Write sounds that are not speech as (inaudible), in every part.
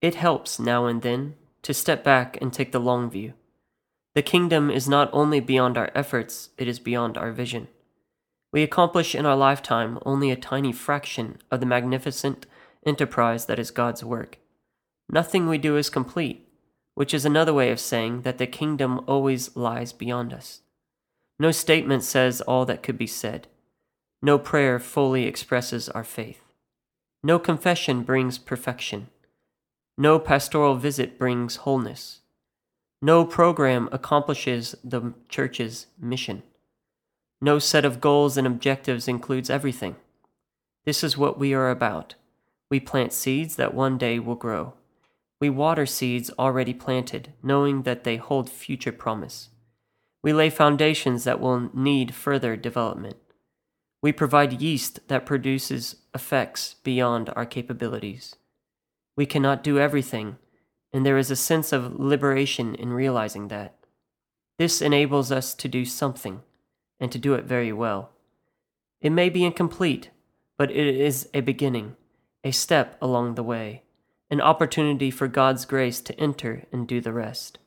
It helps now and then to step back and take the long view. The kingdom is not only beyond our efforts, it is beyond our vision. We accomplish in our lifetime only a tiny fraction of the magnificent enterprise that is God's work. Nothing we do is complete, which is another way of saying that the kingdom always lies beyond us. No statement says all that could be said. No prayer fully expresses our faith. No confession brings perfection. No pastoral visit brings wholeness. No program accomplishes the church's mission. No set of goals and objectives includes everything. This is what we are about. We plant seeds that one day will grow. We water seeds already planted, knowing that they hold future promise. We lay foundations that will need further development. We provide yeast that produces effects beyond our capabilities. We cannot do everything, and there is a sense of liberation in realizing that. This enables us to do something, and to do it very well. It may be incomplete, but it is a beginning, a step along the way, an opportunity for God's grace to enter and do the rest.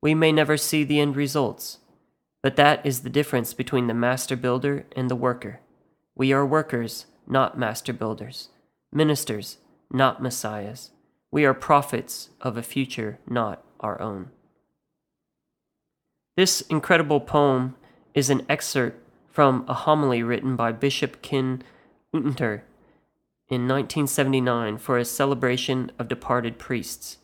We may never see the end results, but that is the difference between the master builder and the worker. We are workers, not master builders, ministers, not messiahs. We are prophets of a future not our own. This incredible poem is an excerpt from a homily written by Bishop Ken Untener in 1979 for a celebration of departed priests.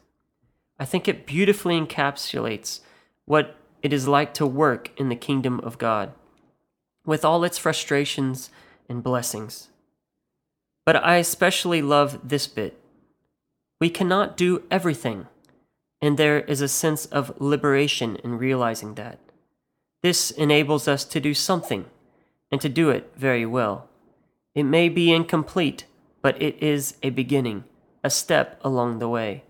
I think it beautifully encapsulates what it is like to work in the kingdom of God, with all its frustrations and blessings. But I especially love this bit. We cannot do everything, and there is a sense of liberation in realizing that. This enables us to do something, and to do it very well. It may be incomplete, but it is a beginning, a step along the way,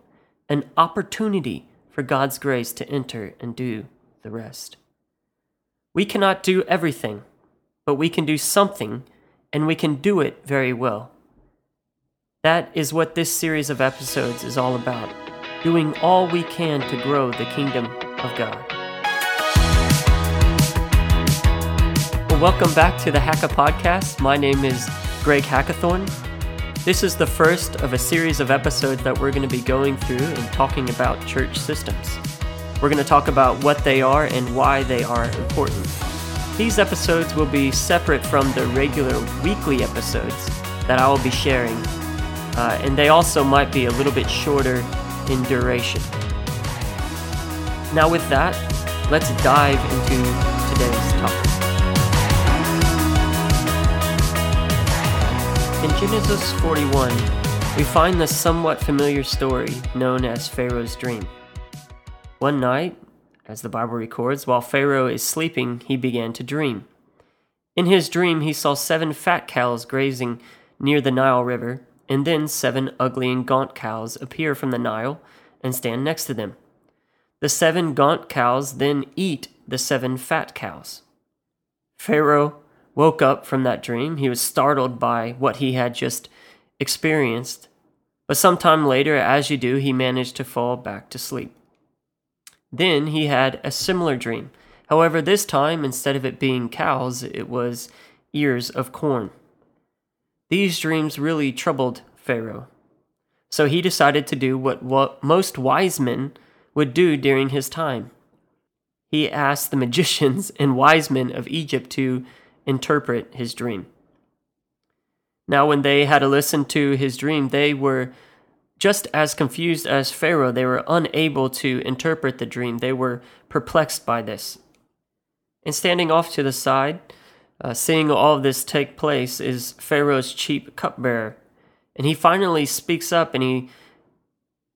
an opportunity for God's grace to enter and do the rest. We cannot do everything, but we can do something, and we can do it very well. That is what this series of episodes is all about doing all we can to grow the kingdom of God. Well, welcome back to the Hacka Podcast. My name is Greg Hackathorn. This is the first of a series of episodes that we're going to be going through and talking about church systems. We're going to talk about what they are and why they are important. These episodes will be separate from the regular weekly episodes that I will be sharing, uh, and they also might be a little bit shorter in duration. Now, with that, let's dive into today's topic. In Genesis 41, we find the somewhat familiar story known as Pharaoh's dream. One night, as the Bible records, while Pharaoh is sleeping, he began to dream. In his dream, he saw seven fat cows grazing near the Nile River, and then seven ugly and gaunt cows appear from the Nile and stand next to them. The seven gaunt cows then eat the seven fat cows. Pharaoh woke up from that dream. He was startled by what he had just experienced, but sometime later, as you do, he managed to fall back to sleep. Then he had a similar dream. However, this time, instead of it being cows, it was ears of corn. These dreams really troubled Pharaoh. So he decided to do what, what most wise men would do during his time. He asked the (laughs) magicians and wise men of Egypt to interpret his dream. Now, when they had listened to his dream, they were just as confused as Pharaoh, they were unable to interpret the dream. They were perplexed by this. And standing off to the side, uh, seeing all of this take place, is Pharaoh's chief cupbearer. And he finally speaks up and he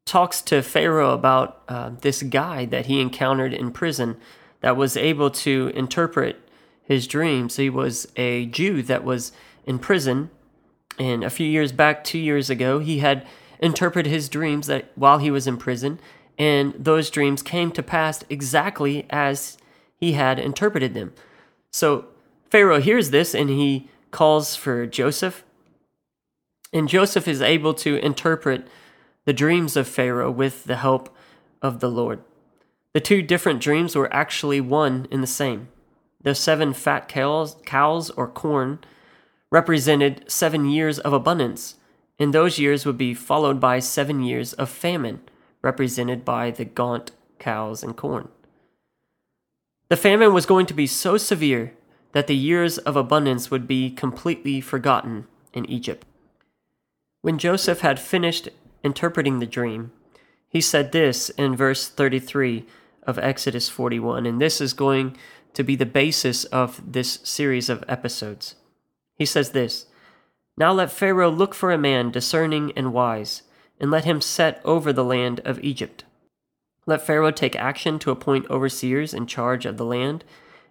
talks to Pharaoh about uh, this guy that he encountered in prison that was able to interpret his dreams. He was a Jew that was in prison. And a few years back, two years ago, he had interpreted his dreams that while he was in prison, and those dreams came to pass exactly as he had interpreted them. So Pharaoh hears this and he calls for Joseph. And Joseph is able to interpret the dreams of Pharaoh with the help of the Lord. The two different dreams were actually one in the same. The seven fat cows, cows or corn represented seven years of abundance, and those years would be followed by seven years of famine, represented by the gaunt cows and corn. The famine was going to be so severe that the years of abundance would be completely forgotten in Egypt. When Joseph had finished interpreting the dream, he said this in verse 33 of Exodus 41, and this is going to be the basis of this series of episodes. He says this Now let Pharaoh look for a man discerning and wise, and let him set over the land of Egypt. Let Pharaoh take action to appoint overseers in charge of the land,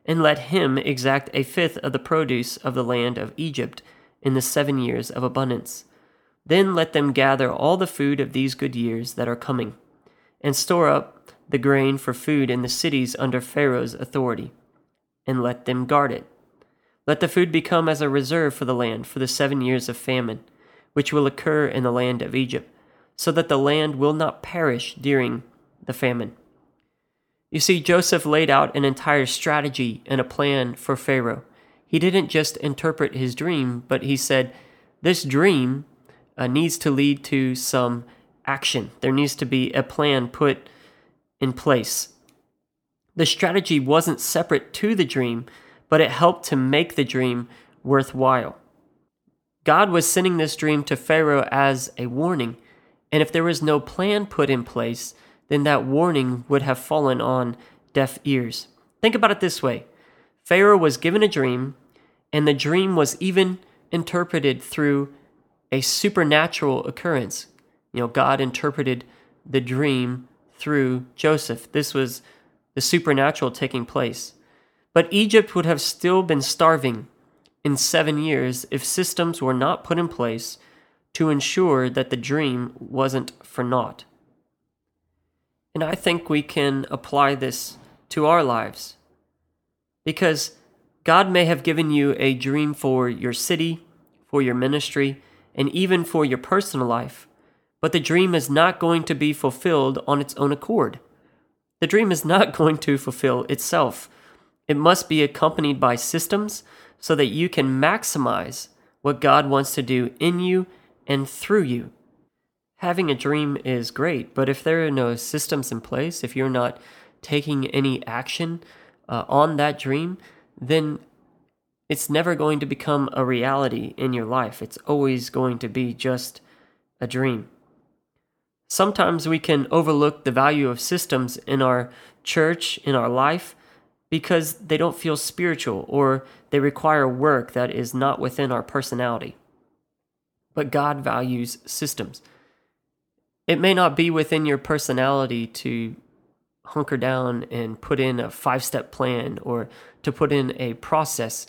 and let him exact a fifth of the produce of the land of Egypt in the seven years of abundance. Then let them gather all the food of these good years that are coming, and store up the grain for food in the cities under Pharaoh's authority, and let them guard it. Let the food become as a reserve for the land for the seven years of famine, which will occur in the land of Egypt, so that the land will not perish during the famine. You see, Joseph laid out an entire strategy and a plan for Pharaoh. He didn't just interpret his dream, but he said, This dream uh, needs to lead to some action. There needs to be a plan put in place. The strategy wasn't separate to the dream, but it helped to make the dream worthwhile. God was sending this dream to Pharaoh as a warning, and if there was no plan put in place, then that warning would have fallen on deaf ears. Think about it this way Pharaoh was given a dream, and the dream was even interpreted through a supernatural occurrence. You know, God interpreted the dream through Joseph. This was the supernatural taking place. But Egypt would have still been starving in seven years if systems were not put in place to ensure that the dream wasn't for naught. And I think we can apply this to our lives. Because God may have given you a dream for your city, for your ministry, and even for your personal life, but the dream is not going to be fulfilled on its own accord. The dream is not (laughs) going to fulfill itself. It must be accompanied by systems so that you can maximize what God wants to do in you and through you having a dream is great, but if there are no systems in place, if you're not taking any action uh, on that dream, then it's never going to become a reality in your life. It's always going to be just a dream. Sometimes we can overlook the value of systems in our church, in our life, because they don't feel spiritual or they require work that is not within our personality. But God values systems it may not be within your personality to hunker down and put in a five step plan or to put in a process.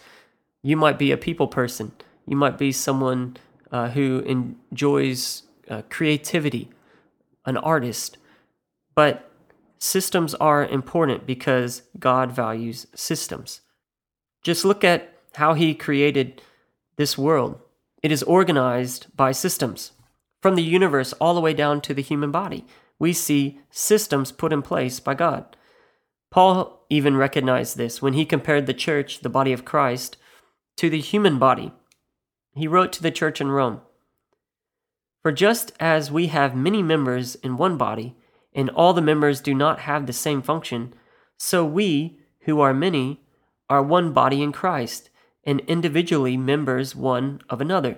You might be a people person. You might be someone uh, who enjoys uh, creativity, an artist. But systems are important because God values systems. Just look at how He created this world. It is organized by systems. From the universe all the way down to the human body, we see systems put in place by God. Paul even recognized this when he compared the church, the body of Christ, to the human body. He wrote to the church in Rome For just as we have many members in one body, and all the members do not have the same function, so we, who are many, are one body in Christ, and individually members one of another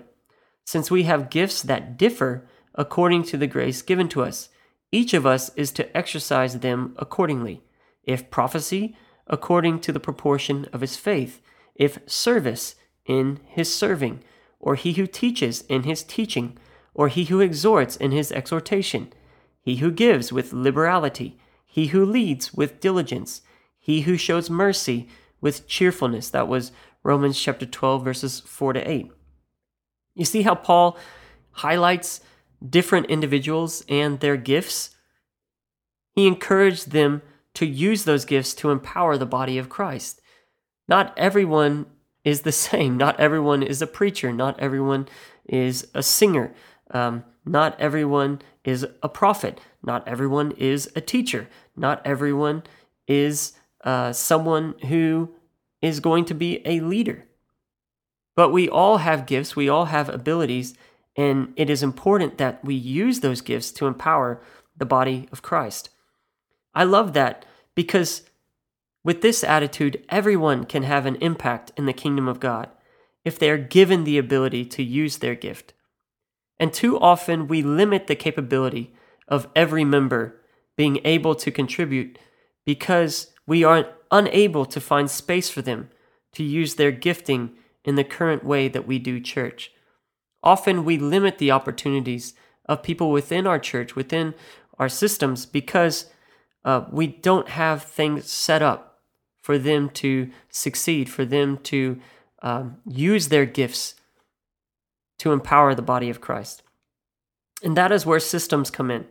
since we have gifts that differ according to the grace given to us. Each of us is to exercise them accordingly. If prophecy, according to the proportion of his faith. If service, in his serving. Or he who teaches, in his teaching. Or he who exhorts, in his exhortation. He who gives with liberality. He who leads with diligence. He who shows mercy with cheerfulness. That was Romans chapter 12, verses 4 to 8. You see how Paul highlights different individuals and their gifts? He encouraged them to use those gifts to empower the body of Christ. Not everyone is the (laughs) same. Not everyone is a preacher. Not everyone is a singer. Um, not everyone is a prophet. Not everyone is a teacher. Not everyone is uh, someone who is going to be a leader. But we all have gifts, we all have abilities, and it is important that we use those gifts to empower the body of Christ. I love that because with this attitude, everyone can have an impact in the kingdom of God if they are given the ability to use their gift. And too often we limit the capability of every member being able to contribute because we are unable to find space for them to use their gifting in the current way that we do church. Often we limit the opportunities of people within our church, within our systems, because uh, we don't have things set up for them to succeed, for them to um, use their gifts to empower the body of Christ. And that is where systems come in.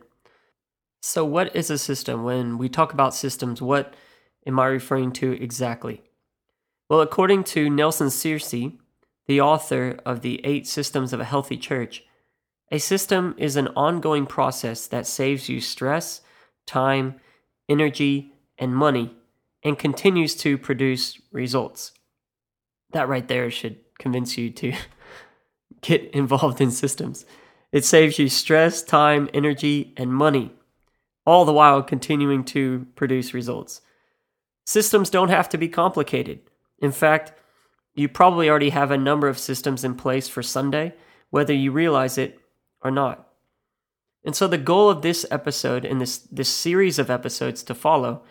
So, what is a system? When we talk about systems, what am I referring to exactly? Well, according to Nelson Searcy, the author of The Eight Systems of a Healthy Church, a system is an ongoing process that saves you stress, time, energy, and money and continues to produce results. That right there should convince you to (laughs) get involved in systems. It saves you stress, time, energy, and money, all the while continuing to produce results. Systems don't have to be complicated. In fact, you probably already have a number of systems in place for Sunday, whether you realize it or not. And so the goal of this episode and this, this series of episodes to follow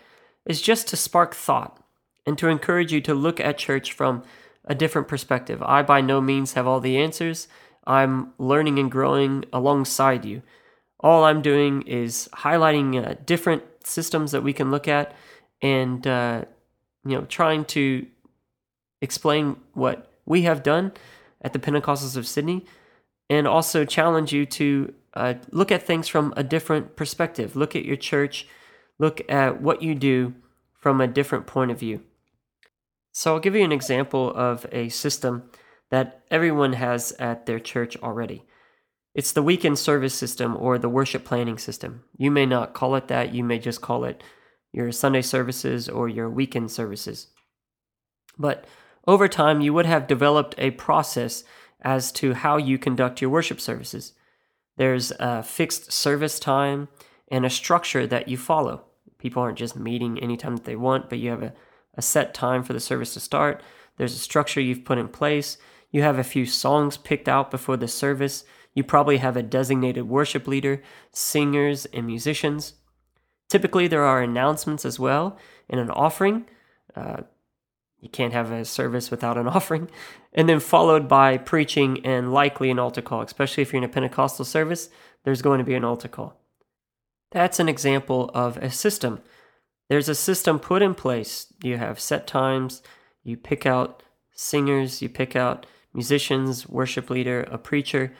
is just to spark thought and to encourage you to look at church from a different perspective. I by no means have all the answers. I'm learning and growing alongside you. All I'm doing is highlighting uh, different systems that we can look at and uh, you know trying to explain what we have done at the Pentecostals of Sydney, and also challenge you to uh, look at things from a different perspective. Look at your church, look at what you do from a different point of view. So, I'll give you an example of a system that everyone has at their church already. It's the weekend service system or the worship planning system. You may not call it that, you may just call it your Sunday services or your weekend services. But over time, you would have developed a process as to how you conduct your worship services. There's a fixed service time and a structure that you follow. People aren't just meeting anytime that they want, but you have a, a set time for the service to start. There's a structure you've put in place. You have a few songs picked out before the service. You probably have a designated worship leader, singers, and musicians. Typically, there are announcements as well and an offering. Uh, you can't have a service without an (laughs) offering. And then followed by preaching and likely an altar call, especially if you're in a Pentecostal service, there's going to be an altar call. That's an example of a system. There's a system put in place. You have set times, you pick out singers, you pick out musicians, worship leader, a preacher,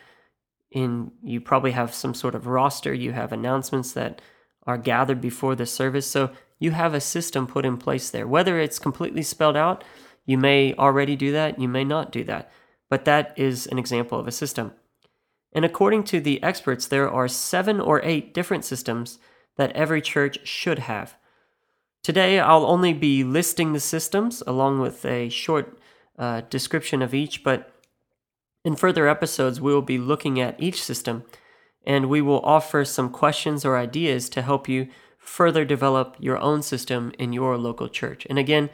and you probably have some sort of roster. You have announcements that are gathered before the service. So you have a system put in place there. Whether it's completely spelled out, you may already do that, you may not do that, but that is an example of a system. And according to the experts, there are seven or eight different systems that every church should have. Today, I'll only be listing the systems along with a short uh, description of each, but in further episodes, we will be looking at each system and we will offer some questions or ideas to help you further develop your own system in your local church. And again,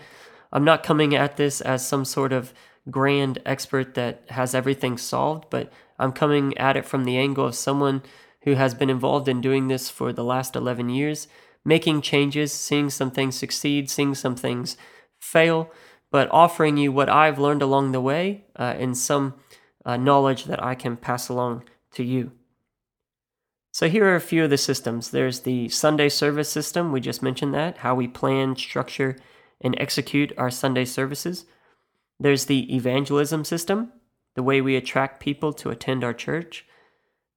I'm not coming at this as some sort of grand expert that has everything solved, but I'm coming at it from the angle of someone who has been involved in doing this for the last 11 years, making changes, seeing some things succeed, seeing some things fail, but offering you what I've learned along the way uh, and some uh, knowledge that I can pass along to you. So here are a few of the systems. There's the Sunday service system, we just mentioned that, how we plan, structure, and execute our Sunday services. There's the evangelism system, the way we attract people to attend our church.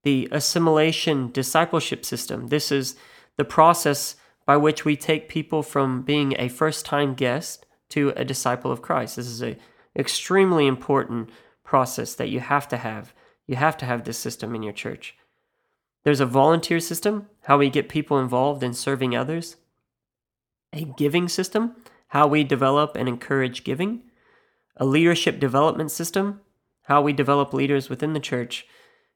The assimilation discipleship system, this is the process by which we take people from being a first time guest to a disciple of Christ. This is an extremely important process that you have to have. You have to have this system in your church. There's a volunteer system, how we get people involved in serving others. A giving system, how we develop and encourage giving. A leadership development system, how we develop leaders within the church.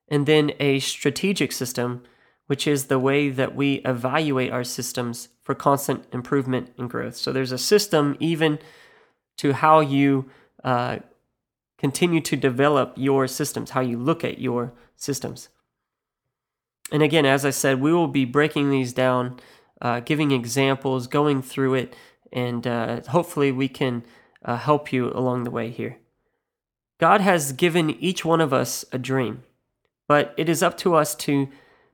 And then a strategic system, which is the way that we evaluate our systems for constant improvement and growth. So there's a system even to how you uh, continue to develop your systems, how you look at your systems. And again, as I said, we will be breaking these down, uh, giving examples, going through it, and uh, hopefully we can uh, help you along the way here. God has given each one of us a dream, but it is up to us to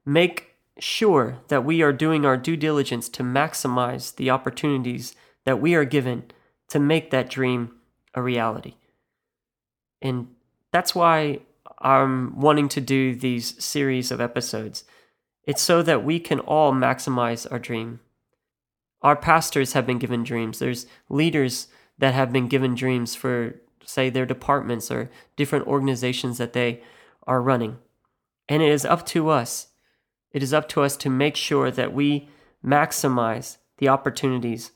make sure that we are doing our due diligence to maximize the opportunities that we are given to make that dream a reality. And that's why I'm wanting to do these series of episodes. It's so that we can all maximize our dream. Our pastors have been given dreams. There's leaders that have been given dreams for, say, their departments or different organizations that they are running. And it is up to us. It is up to us to make sure that we maximize the opportunities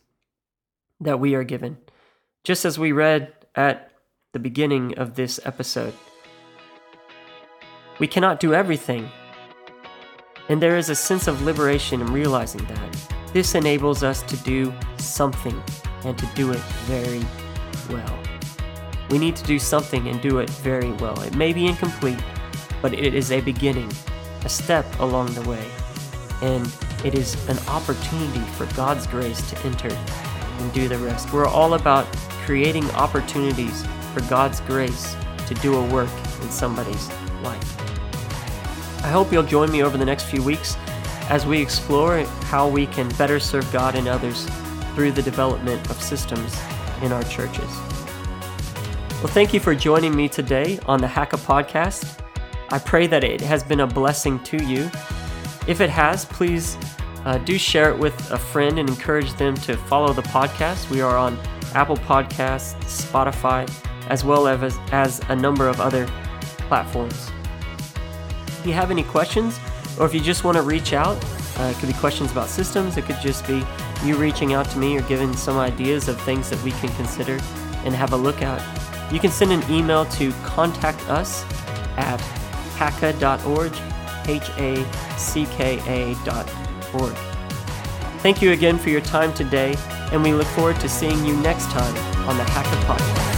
that we are given. Just as we read at the beginning of this episode. We cannot do everything, and there is a sense of liberation in realizing that. This enables us to do something and to do it very well. We need to do something and do it very well. It may be incomplete, but it is a beginning, a step along the way. And it is an opportunity for God's grace to enter and do the rest. We're all about creating opportunities for God's grace to do a work in somebody's life. I hope you'll join me over the next few weeks as we explore how we can better serve God and others through the development of systems in our churches. Well, thank you for joining me today on the Hacka podcast. I pray that it has been a blessing to you. If it has, please uh, do share it with a friend and encourage them to follow the podcast. We are on Apple Podcasts, Spotify, as well as, as a number of other platforms. If you have any questions, or if you just want to reach out, uh, it could be questions about systems, it could just be you reaching out to me or giving some ideas of things that we can consider and have a look at. You can send an email to contact us at hacka.org, H A C K A.org. Thank you again for your time today, and we look forward to seeing you next time on the Hacka Podcast.